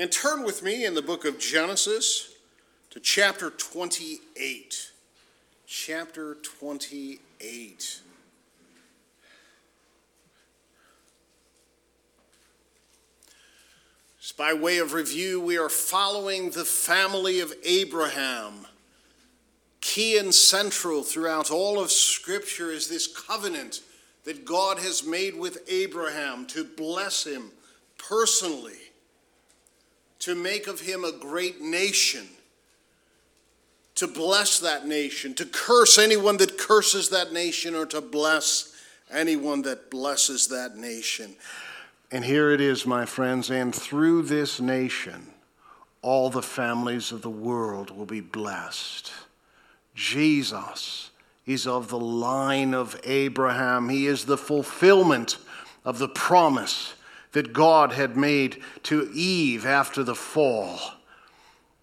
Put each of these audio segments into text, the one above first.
And turn with me in the book of Genesis to chapter 28. Chapter 28. Just by way of review, we are following the family of Abraham. Key and central throughout all of Scripture is this covenant that God has made with Abraham to bless him personally, to make of him a great nation, to bless that nation, to curse anyone that curses that nation, or to bless anyone that blesses that nation. And here it is, my friends, and through this nation, all the families of the world will be blessed. Jesus is of the line of Abraham. He is the fulfillment of the promise that God had made to Eve after the fall.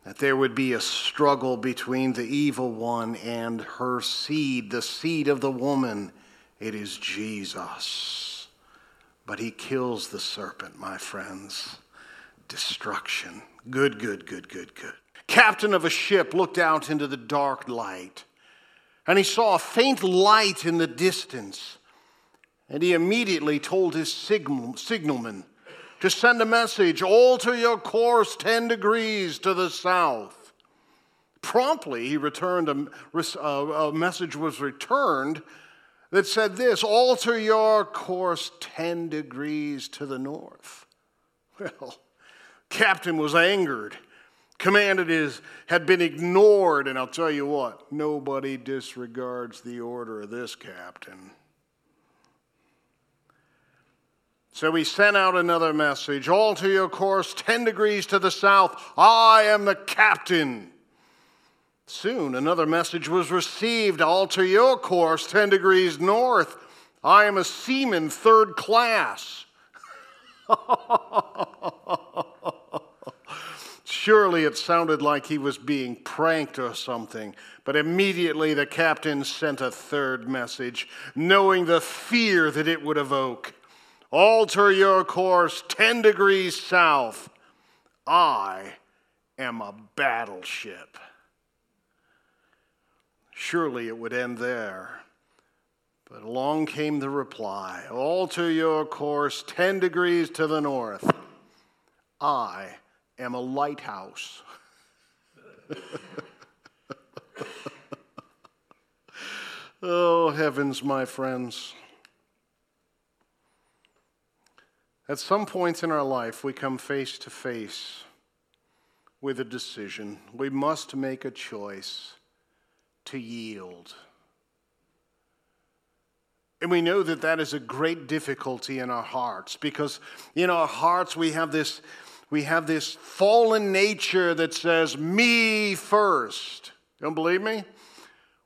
That there would be a struggle between the evil one and her seed, the seed of the woman. It is Jesus. But he kills the serpent, my friends. Destruction. Good, good, good, good, good. Captain of a ship looked out into the dark light, and he saw a faint light in the distance. And he immediately told his signal, signalman to send a message alter your course 10 degrees to the south. Promptly, he returned, a, a message was returned that said this alter your course 10 degrees to the north. Well, Captain was angered. Commanded his had been ignored, and I'll tell you what, nobody disregards the order of this captain. So he sent out another message alter your course 10 degrees to the south. I am the captain. Soon another message was received alter your course 10 degrees north. I am a seaman third class. Surely it sounded like he was being pranked or something, but immediately the captain sent a third message, knowing the fear that it would evoke. Alter your course 10 degrees south. I am a battleship. Surely it would end there. But along came the reply Alter your course 10 degrees to the north. I am a lighthouse. oh, heavens, my friends. At some points in our life, we come face to face with a decision. We must make a choice to yield. And we know that that is a great difficulty in our hearts because in our hearts we have this we have this fallen nature that says me first. Don't believe me? Why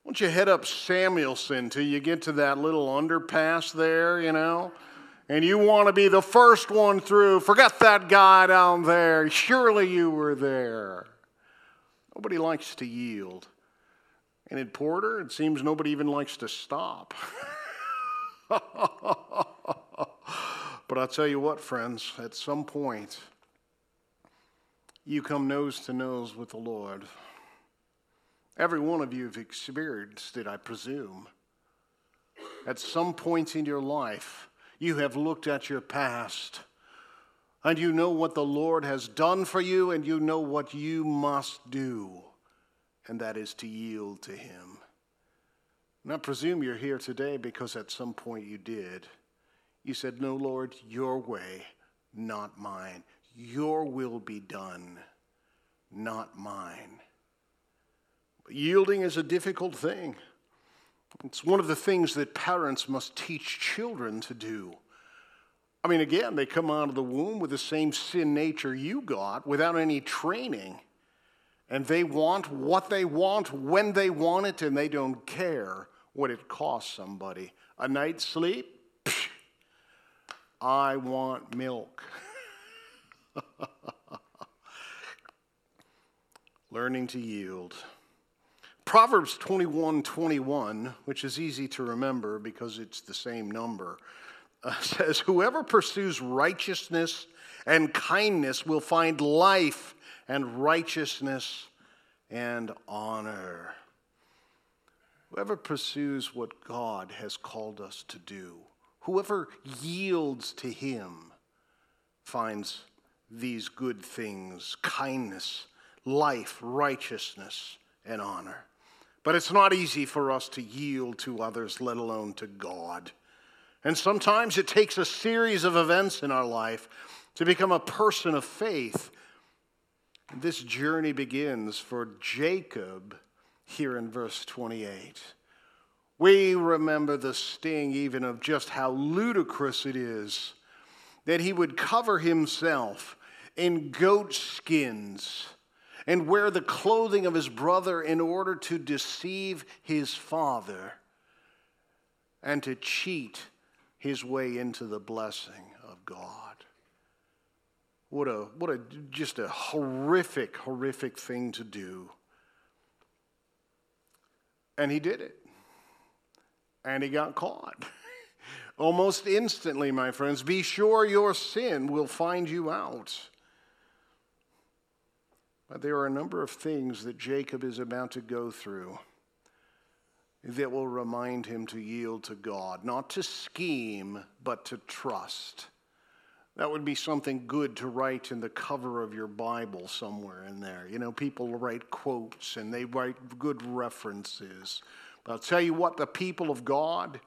don't you head up Samuelson till you get to that little underpass there, you know? And you want to be the first one through. Forget that guy down there. Surely you were there. Nobody likes to yield. And in Porter, it seems nobody even likes to stop. but I'll tell you what, friends, at some point, you come nose to nose with the Lord. Every one of you have experienced it, I presume. At some point in your life, you have looked at your past and you know what the Lord has done for you and you know what you must do and that is to yield to Him. And I presume you're here today because at some point you did. You said, No, Lord, your way, not mine. Your will be done, not mine. But yielding is a difficult thing. It's one of the things that parents must teach children to do. I mean, again, they come out of the womb with the same sin nature you got without any training and they want what they want when they want it, and they don't care what it costs somebody. A night's sleep? Psh, I want milk. Learning to yield. Proverbs 21 21, which is easy to remember because it's the same number, uh, says, Whoever pursues righteousness and kindness will find life and righteousness and honor. Whoever pursues what God has called us to do, whoever yields to Him, finds these good things kindness, life, righteousness, and honor. But it's not easy for us to yield to others, let alone to God. And sometimes it takes a series of events in our life to become a person of faith. This journey begins for Jacob here in verse 28. We remember the sting even of just how ludicrous it is that he would cover himself in goat skins and wear the clothing of his brother in order to deceive his father and to cheat his way into the blessing of God. What a, what a, just a horrific, horrific thing to do. And he did it. And he got caught. Almost instantly, my friends. Be sure your sin will find you out. But there are a number of things that Jacob is about to go through that will remind him to yield to God, not to scheme, but to trust. That would be something good to write in the cover of your Bible somewhere in there. You know, people write quotes and they write good references. But I'll tell you what, the people of God,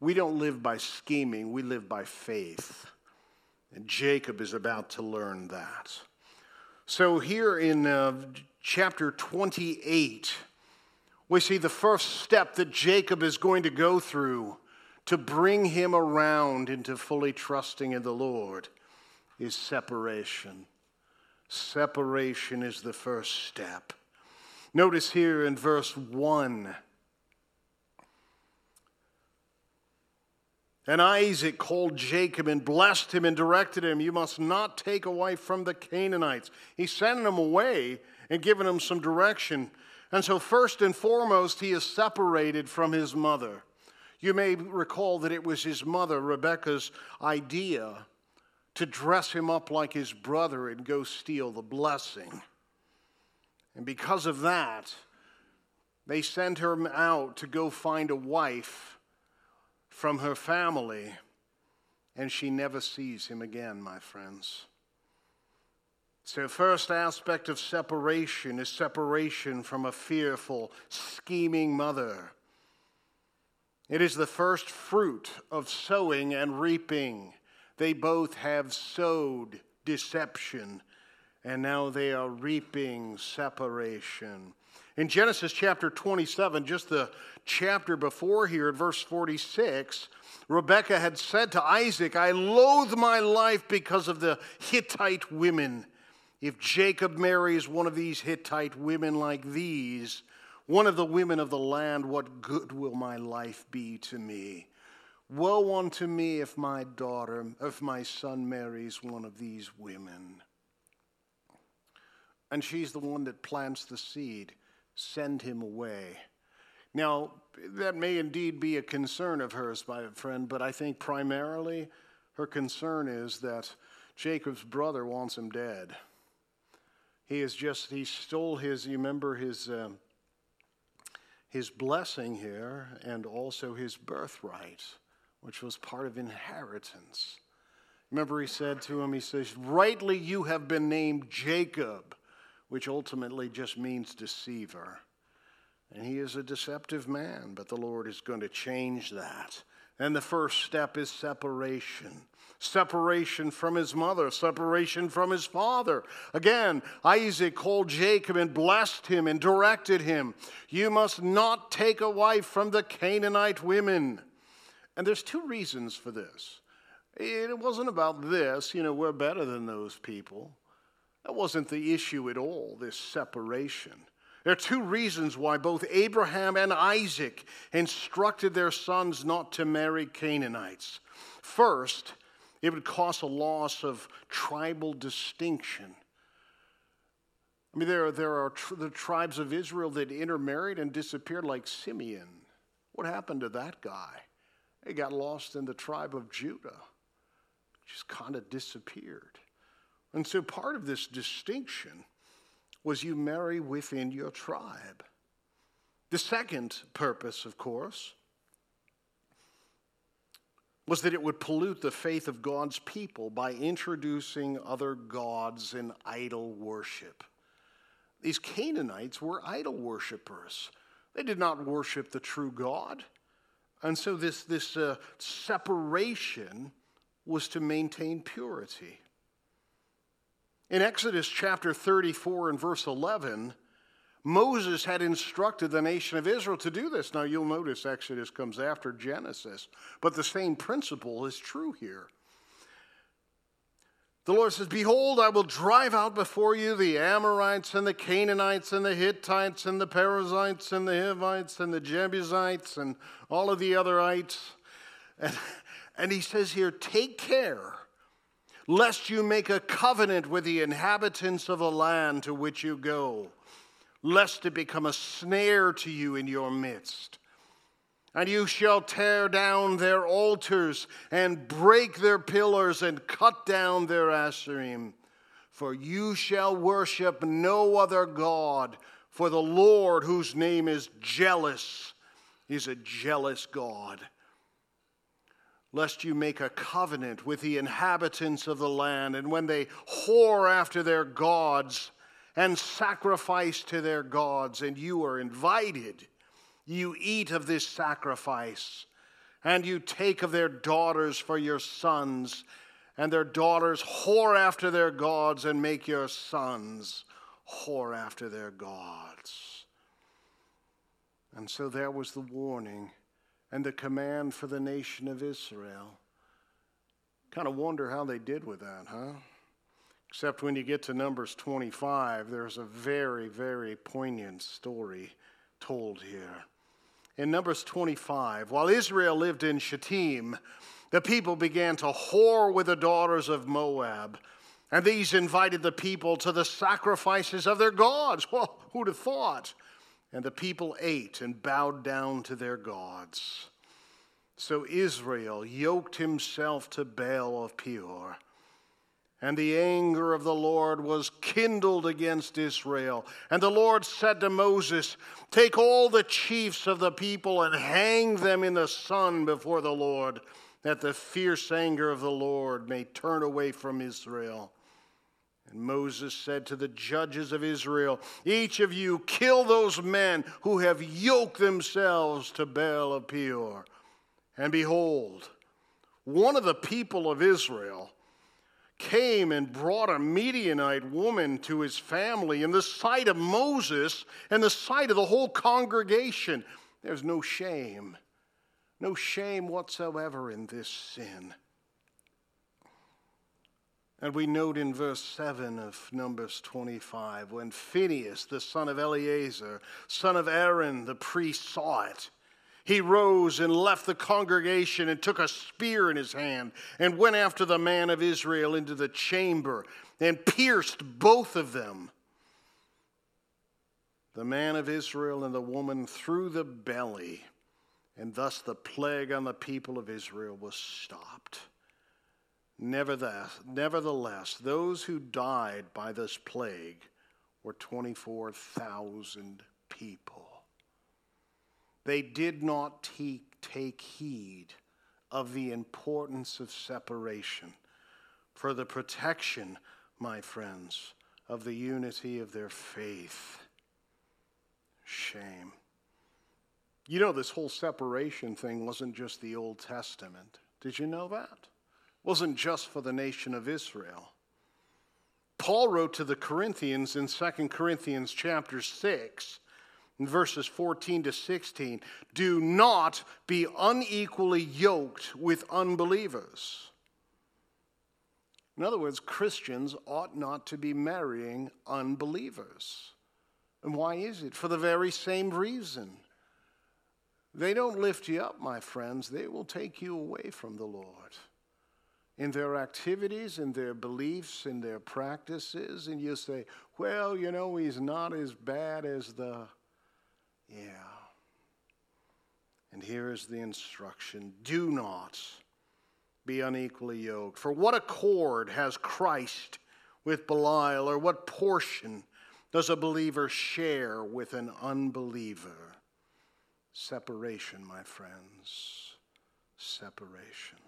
we don't live by scheming, we live by faith. And Jacob is about to learn that. So, here in uh, chapter 28, we see the first step that Jacob is going to go through to bring him around into fully trusting in the Lord is separation. Separation is the first step. Notice here in verse 1 And Isaac called Jacob and blessed him and directed him, You must not take a wife from the Canaanites. He's sending him away and giving him some direction. And so, first and foremost, he is separated from his mother. You may recall that it was his mother, Rebekah's idea to dress him up like his brother and go steal the blessing. And because of that, they sent her out to go find a wife from her family, and she never sees him again, my friends. So, first aspect of separation is separation from a fearful, scheming mother. It is the first fruit of sowing and reaping. They both have sowed deception, and now they are reaping separation. In Genesis chapter 27, just the chapter before here, at verse 46, Rebekah had said to Isaac, I loathe my life because of the Hittite women. If Jacob marries one of these Hittite women like these, one of the women of the land, what good will my life be to me? Woe unto me if my daughter, if my son marries one of these women. And she's the one that plants the seed send him away. Now, that may indeed be a concern of hers, my friend, but I think primarily her concern is that Jacob's brother wants him dead. He is just, he stole his, you remember his, uh, his blessing here and also his birthright, which was part of inheritance. Remember, he said to him, He says, Rightly you have been named Jacob which ultimately just means deceiver. And he is a deceptive man, but the Lord is going to change that. And the first step is separation separation from his mother, separation from his father. Again, Isaac called Jacob and blessed him and directed him You must not take a wife from the Canaanite women. And there's two reasons for this. It wasn't about this, you know, we're better than those people. That wasn't the issue at all, this separation. There are two reasons why both Abraham and Isaac instructed their sons not to marry Canaanites. First, it would cause a loss of tribal distinction. I mean, there, there are tr- the tribes of Israel that intermarried and disappeared, like Simeon. What happened to that guy? He got lost in the tribe of Judah, just kind of disappeared. And so part of this distinction was you marry within your tribe. The second purpose, of course, was that it would pollute the faith of God's people by introducing other gods and idol worship. These Canaanites were idol worshippers. They did not worship the true God. And so this, this uh, separation was to maintain purity. In Exodus chapter 34 and verse 11, Moses had instructed the nation of Israel to do this. Now, you'll notice Exodus comes after Genesis, but the same principle is true here. The Lord says, Behold, I will drive out before you the Amorites and the Canaanites and the Hittites and the Perizzites and the Hivites and the Jebusites and all of the otherites. And, and he says here, Take care lest you make a covenant with the inhabitants of the land to which you go lest it become a snare to you in your midst. And you shall tear down their altars and break their pillars and cut down their asherim. For you shall worship no other God, for the Lord, whose name is jealous, is a jealous God. Lest you make a covenant with the inhabitants of the land, and when they whore after their gods, and sacrifice to their gods, and you are invited. You eat of this sacrifice, and you take of their daughters for your sons, and their daughters whore after their gods, and make your sons whore after their gods. And so there was the warning and the command for the nation of Israel. Kind of wonder how they did with that, huh? Except when you get to Numbers 25, there's a very, very poignant story told here. In Numbers 25, while Israel lived in Shittim, the people began to whore with the daughters of Moab. And these invited the people to the sacrifices of their gods. Well, who'd have thought? And the people ate and bowed down to their gods. So Israel yoked himself to Baal of Peor and the anger of the Lord was kindled against Israel. And the Lord said to Moses, Take all the chiefs of the people and hang them in the sun before the Lord, that the fierce anger of the Lord may turn away from Israel. And Moses said to the judges of Israel, Each of you kill those men who have yoked themselves to Baal of Peor. And behold, one of the people of Israel, came and brought a Midianite woman to his family in the sight of Moses and the sight of the whole congregation. There's no shame, no shame whatsoever in this sin. And we note in verse 7 of Numbers 25 when Phinehas, the son of Eleazar, son of Aaron, the priest, saw it he rose and left the congregation and took a spear in his hand and went after the man of Israel into the chamber and pierced both of them. The man of Israel and the woman through the belly, and thus the plague on the people of Israel was stopped. Nevertheless, nevertheless those who died by this plague were 24,000 people. They did not take, take heed of the importance of separation for the protection, my friends, of the unity of their faith. Shame. You know, this whole separation thing wasn't just the Old Testament. Did you know that? Wasn't just for the nation of Israel. Paul wrote to the Corinthians in 2 Corinthians chapter 6 verses 14 to 16 do not be unequally yoked with unbelievers. In other words, Christians ought not to be marrying unbelievers. And why is it? For the very same reason. They don't lift you up, my friends, they will take you away from the Lord in their activities, in their beliefs, in their practices, and you say, well, you know, he's not as bad as the yeah. And here is the instruction do not be unequally yoked. For what accord has Christ with Belial? Or what portion does a believer share with an unbeliever? Separation, my friends. Separation.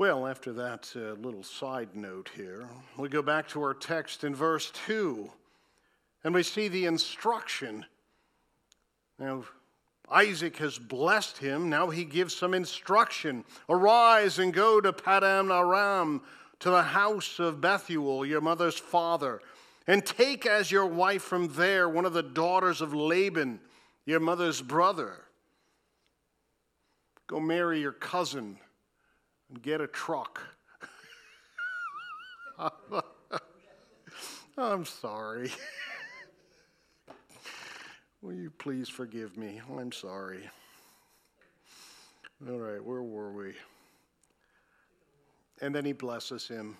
Well, after that uh, little side note here, we go back to our text in verse 2, and we see the instruction. Now, Isaac has blessed him. Now he gives some instruction. Arise and go to Paddan Aram, to the house of Bethuel, your mother's father, and take as your wife from there one of the daughters of Laban, your mother's brother. Go marry your cousin and get a truck. I'm sorry. Will you please forgive me? I'm sorry. All right, where were we? And then he blesses him.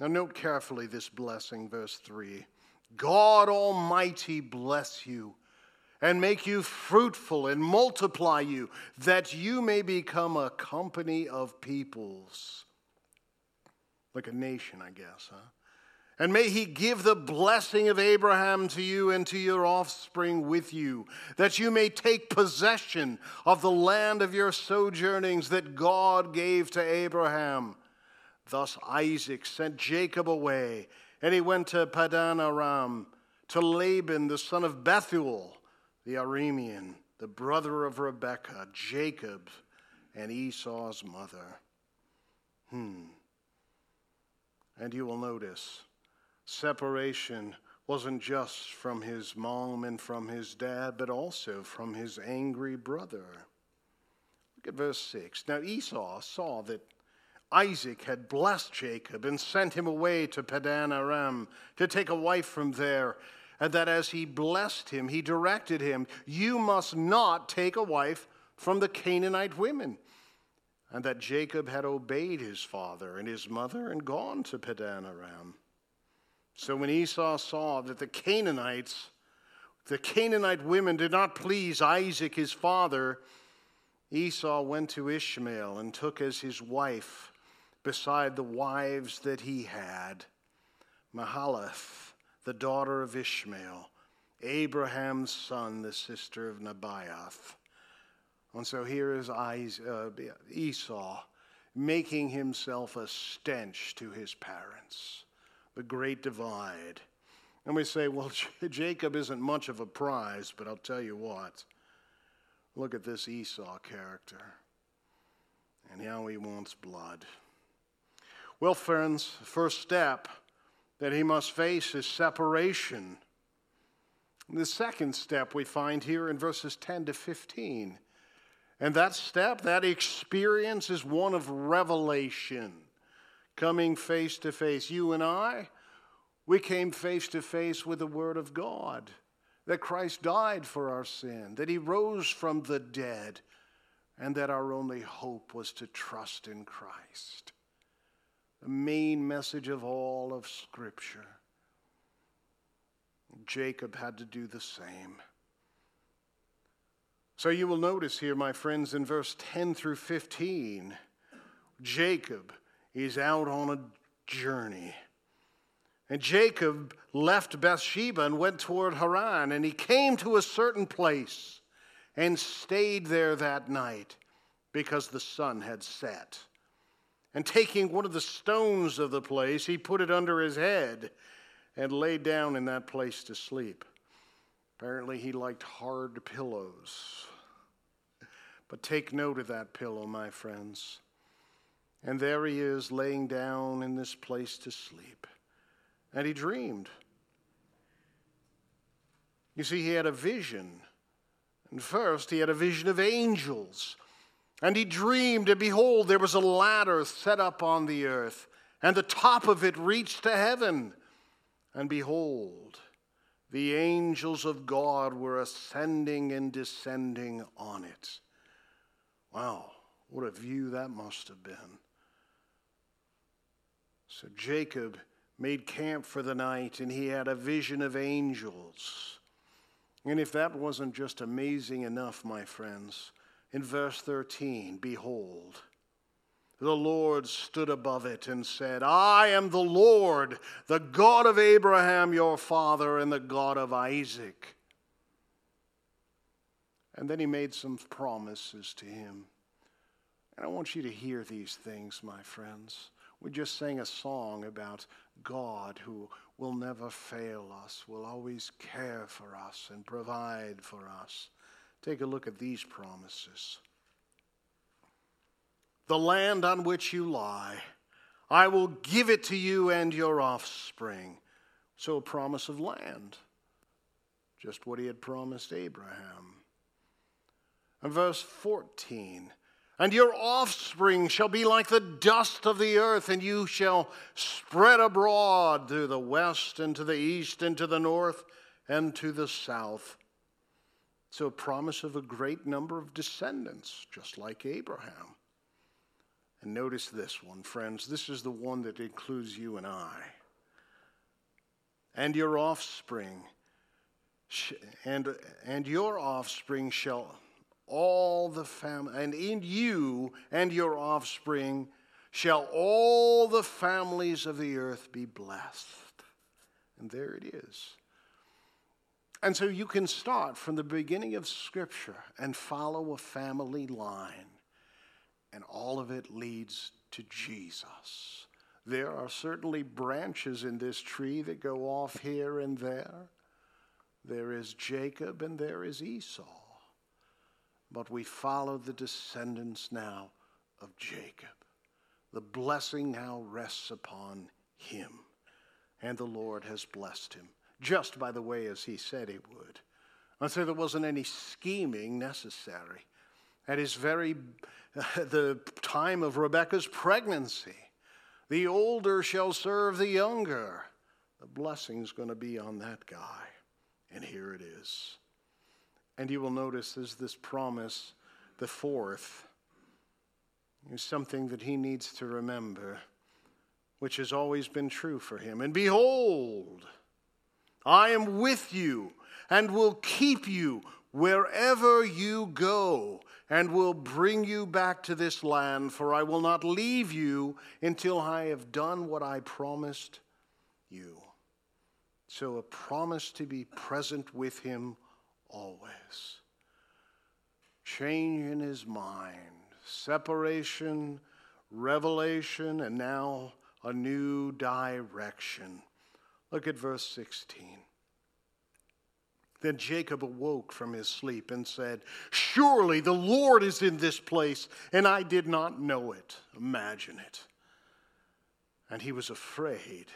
Now, note carefully this blessing, verse 3 God Almighty bless you and make you fruitful and multiply you, that you may become a company of peoples. Like a nation, I guess, huh? And may he give the blessing of Abraham to you and to your offspring with you, that you may take possession of the land of your sojournings that God gave to Abraham. Thus Isaac sent Jacob away, and he went to Paddan Aram, to Laban the son of Bethuel, the Aramean, the brother of Rebekah, Jacob, and Esau's mother. Hmm. And you will notice separation wasn't just from his mom and from his dad, but also from his angry brother. Look at verse 6. Now Esau saw that Isaac had blessed Jacob and sent him away to Paddan Aram to take a wife from there, and that as he blessed him, he directed him, You must not take a wife from the Canaanite women. And that Jacob had obeyed his father and his mother and gone to Paddan Aram. So when Esau saw that the Canaanites, the Canaanite women did not please Isaac his father, Esau went to Ishmael and took as his wife, beside the wives that he had, Mahalath, the daughter of Ishmael, Abraham's son, the sister of Nebaioth. And so here is uh, Esau making himself a stench to his parents the great divide. And we say, well, Jacob isn't much of a prize, but I'll tell you what. Look at this Esau character and how he wants blood. Well, friends, first step that he must face is separation. The second step we find here in verses 10 to 15. And that step, that experience, is one of revelation coming face to face. You and I, we came face to face with the Word of God that Christ died for our sin, that He rose from the dead, and that our only hope was to trust in Christ. The main message of all of Scripture. Jacob had to do the same. So you will notice here, my friends, in verse 10 through 15, Jacob is out on a journey. And Jacob left Beersheba and went toward Haran, and he came to a certain place and stayed there that night because the sun had set. And taking one of the stones of the place, he put it under his head and lay down in that place to sleep. Apparently, he liked hard pillows. But take note of that pillow, my friends. And there he is laying down in this place to sleep. And he dreamed. You see, he had a vision. And first, he had a vision of angels. And he dreamed, and behold, there was a ladder set up on the earth, and the top of it reached to heaven. And behold, the angels of God were ascending and descending on it. Wow, what a view that must have been. So Jacob made camp for the night and he had a vision of angels. And if that wasn't just amazing enough, my friends, in verse 13, behold, the Lord stood above it and said, I am the Lord, the God of Abraham your father, and the God of Isaac. And then he made some promises to him. And I want you to hear these things, my friends. We just sang a song about God who will never fail us, will always care for us and provide for us. Take a look at these promises. The land on which you lie, I will give it to you and your offspring. So, a promise of land, just what he had promised Abraham. And verse 14 And your offspring shall be like the dust of the earth, and you shall spread abroad to the west and to the east and to the north and to the south. So, a promise of a great number of descendants, just like Abraham. And notice this one, friends. This is the one that includes you and I. And your offspring, and, and your offspring shall all the family, and in you and your offspring shall all the families of the earth be blessed. And there it is. And so you can start from the beginning of Scripture and follow a family line, and all of it leads to Jesus. There are certainly branches in this tree that go off here and there. There is Jacob and there is Esau but we follow the descendants now of Jacob. The blessing now rests upon him, and the Lord has blessed him, just by the way as he said he would. I say there wasn't any scheming necessary. At his very the time of Rebekah's pregnancy, the older shall serve the younger. The blessing's going to be on that guy. And here it is. And you will notice as this promise, the fourth, is something that he needs to remember, which has always been true for him. And behold, I am with you and will keep you wherever you go and will bring you back to this land, for I will not leave you until I have done what I promised you. So, a promise to be present with him always. Change in his mind, separation, revelation, and now a new direction. Look at verse 16. Then Jacob awoke from his sleep and said, Surely the Lord is in this place, and I did not know it. Imagine it. And he was afraid.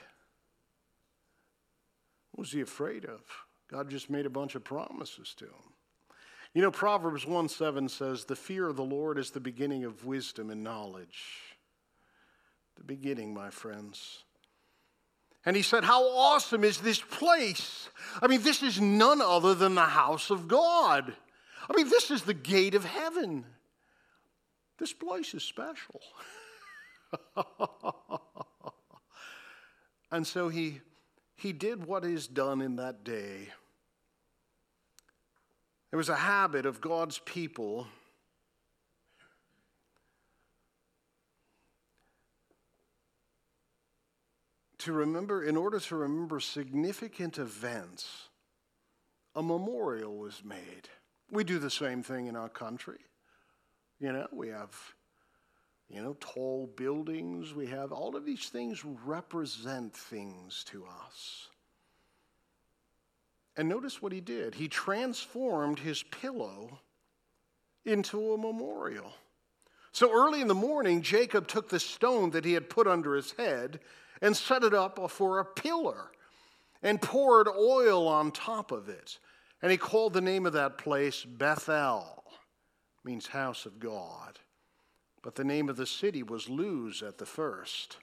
What was he afraid of? God just made a bunch of promises to him. You know, Proverbs 1 7 says, The fear of the Lord is the beginning of wisdom and knowledge. The beginning, my friends. And he said, How awesome is this place? I mean, this is none other than the house of God. I mean, this is the gate of heaven. This place is special. and so he, he did what is done in that day. It was a habit of God's people to remember, in order to remember significant events, a memorial was made. We do the same thing in our country. You know, we have, you know, tall buildings, we have all of these things represent things to us. And notice what he did. He transformed his pillow into a memorial. So early in the morning, Jacob took the stone that he had put under his head and set it up for a pillar and poured oil on top of it. And he called the name of that place Bethel, means house of God. But the name of the city was Luz at the first.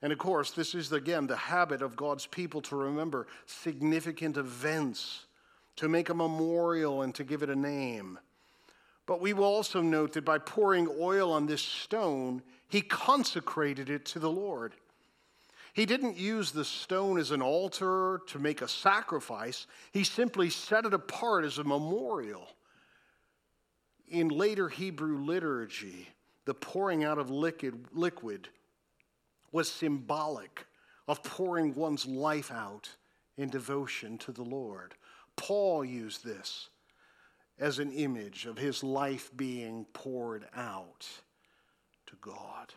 And of course, this is again the habit of God's people to remember significant events, to make a memorial and to give it a name. But we will also note that by pouring oil on this stone, he consecrated it to the Lord. He didn't use the stone as an altar to make a sacrifice, he simply set it apart as a memorial. In later Hebrew liturgy, the pouring out of liquid, liquid was symbolic of pouring one's life out in devotion to the Lord. Paul used this as an image of his life being poured out to God.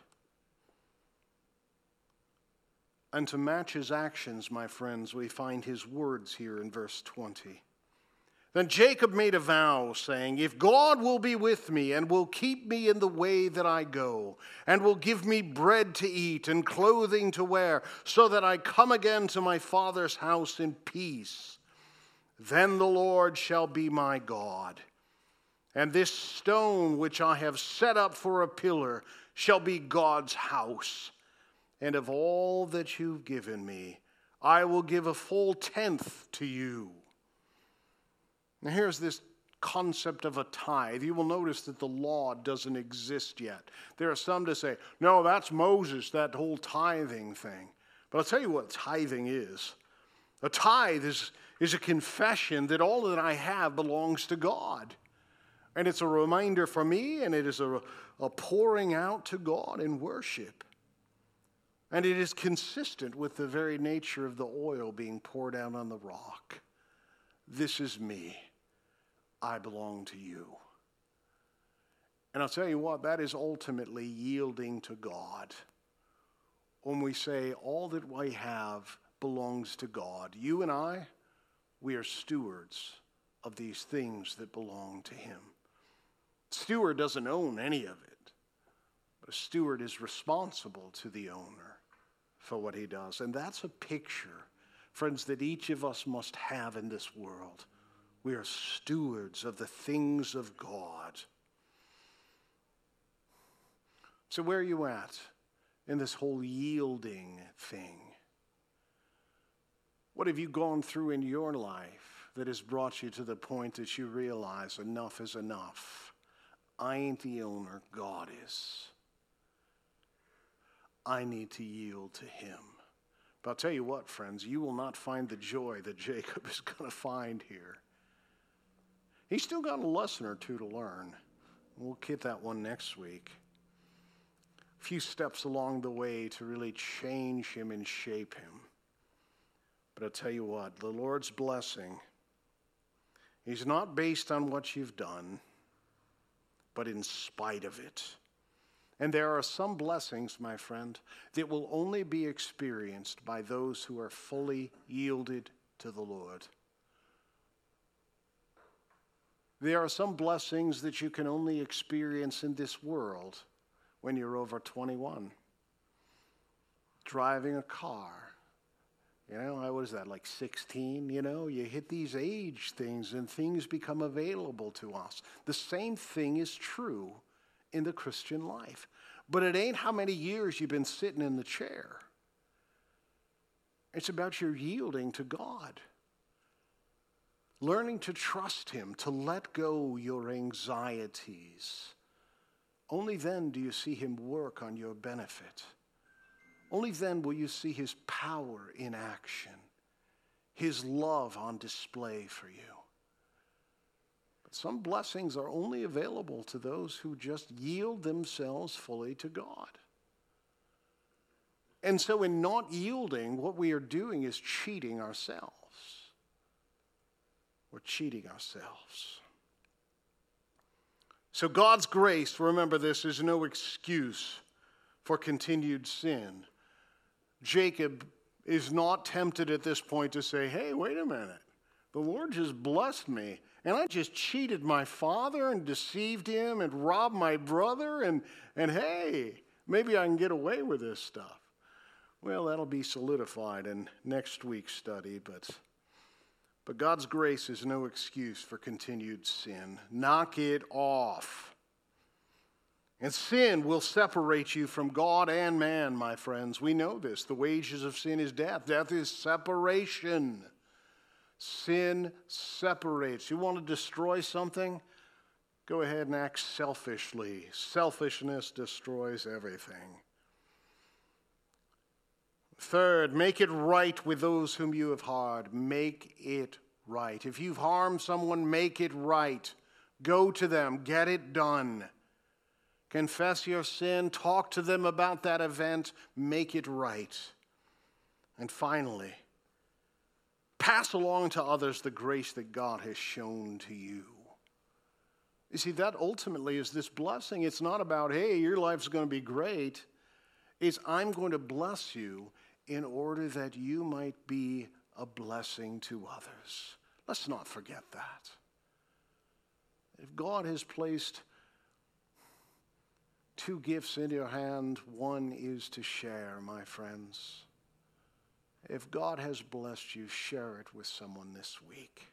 And to match his actions, my friends, we find his words here in verse 20. Then Jacob made a vow, saying, If God will be with me and will keep me in the way that I go, and will give me bread to eat and clothing to wear, so that I come again to my father's house in peace, then the Lord shall be my God. And this stone which I have set up for a pillar shall be God's house. And of all that you've given me, I will give a full tenth to you. Now, here's this concept of a tithe. You will notice that the law doesn't exist yet. There are some to say, no, that's Moses, that whole tithing thing. But I'll tell you what tithing is. A tithe is, is a confession that all that I have belongs to God. And it's a reminder for me, and it is a, a pouring out to God in worship. And it is consistent with the very nature of the oil being poured out on the rock. This is me. I belong to you. And I'll tell you what, that is ultimately yielding to God. When we say all that we have belongs to God, you and I, we are stewards of these things that belong to Him. Steward doesn't own any of it, but a steward is responsible to the owner for what he does. And that's a picture, friends, that each of us must have in this world. We are stewards of the things of God. So, where are you at in this whole yielding thing? What have you gone through in your life that has brought you to the point that you realize enough is enough? I ain't the owner, God is. I need to yield to Him. But I'll tell you what, friends, you will not find the joy that Jacob is going to find here. He's still got a lesson or two to learn. We'll get that one next week. A few steps along the way to really change him and shape him. But I'll tell you what, the Lord's blessing is not based on what you've done, but in spite of it. And there are some blessings, my friend, that will only be experienced by those who are fully yielded to the Lord. There are some blessings that you can only experience in this world when you're over 21. Driving a car. You know, I was that, like 16? You know, you hit these age things and things become available to us. The same thing is true in the Christian life. But it ain't how many years you've been sitting in the chair, it's about your yielding to God learning to trust Him, to let go your anxieties. Only then do you see Him work on your benefit. Only then will you see His power in action, His love on display for you. But some blessings are only available to those who just yield themselves fully to God. And so, in not yielding, what we are doing is cheating ourselves we're cheating ourselves. So, God's grace, remember this, is no excuse for continued sin. Jacob is not tempted at this point to say, hey, wait a minute. The Lord just blessed me, and I just cheated my father and deceived him and robbed my brother, and, and hey, maybe I can get away with this stuff. Well, that'll be solidified in next week's study, but. But God's grace is no excuse for continued sin. Knock it off. And sin will separate you from God and man, my friends. We know this. The wages of sin is death, death is separation. Sin separates. You want to destroy something? Go ahead and act selfishly. Selfishness destroys everything. Third, make it right with those whom you have harmed. Make it right. If you've harmed someone, make it right. Go to them, get it done. Confess your sin, talk to them about that event, make it right. And finally, pass along to others the grace that God has shown to you. You see, that ultimately is this blessing. It's not about, hey, your life's going to be great. It's, I'm going to bless you in order that you might be a blessing to others. Let's not forget that. If God has placed two gifts in your hand, one is to share, my friends. If God has blessed you, share it with someone this week.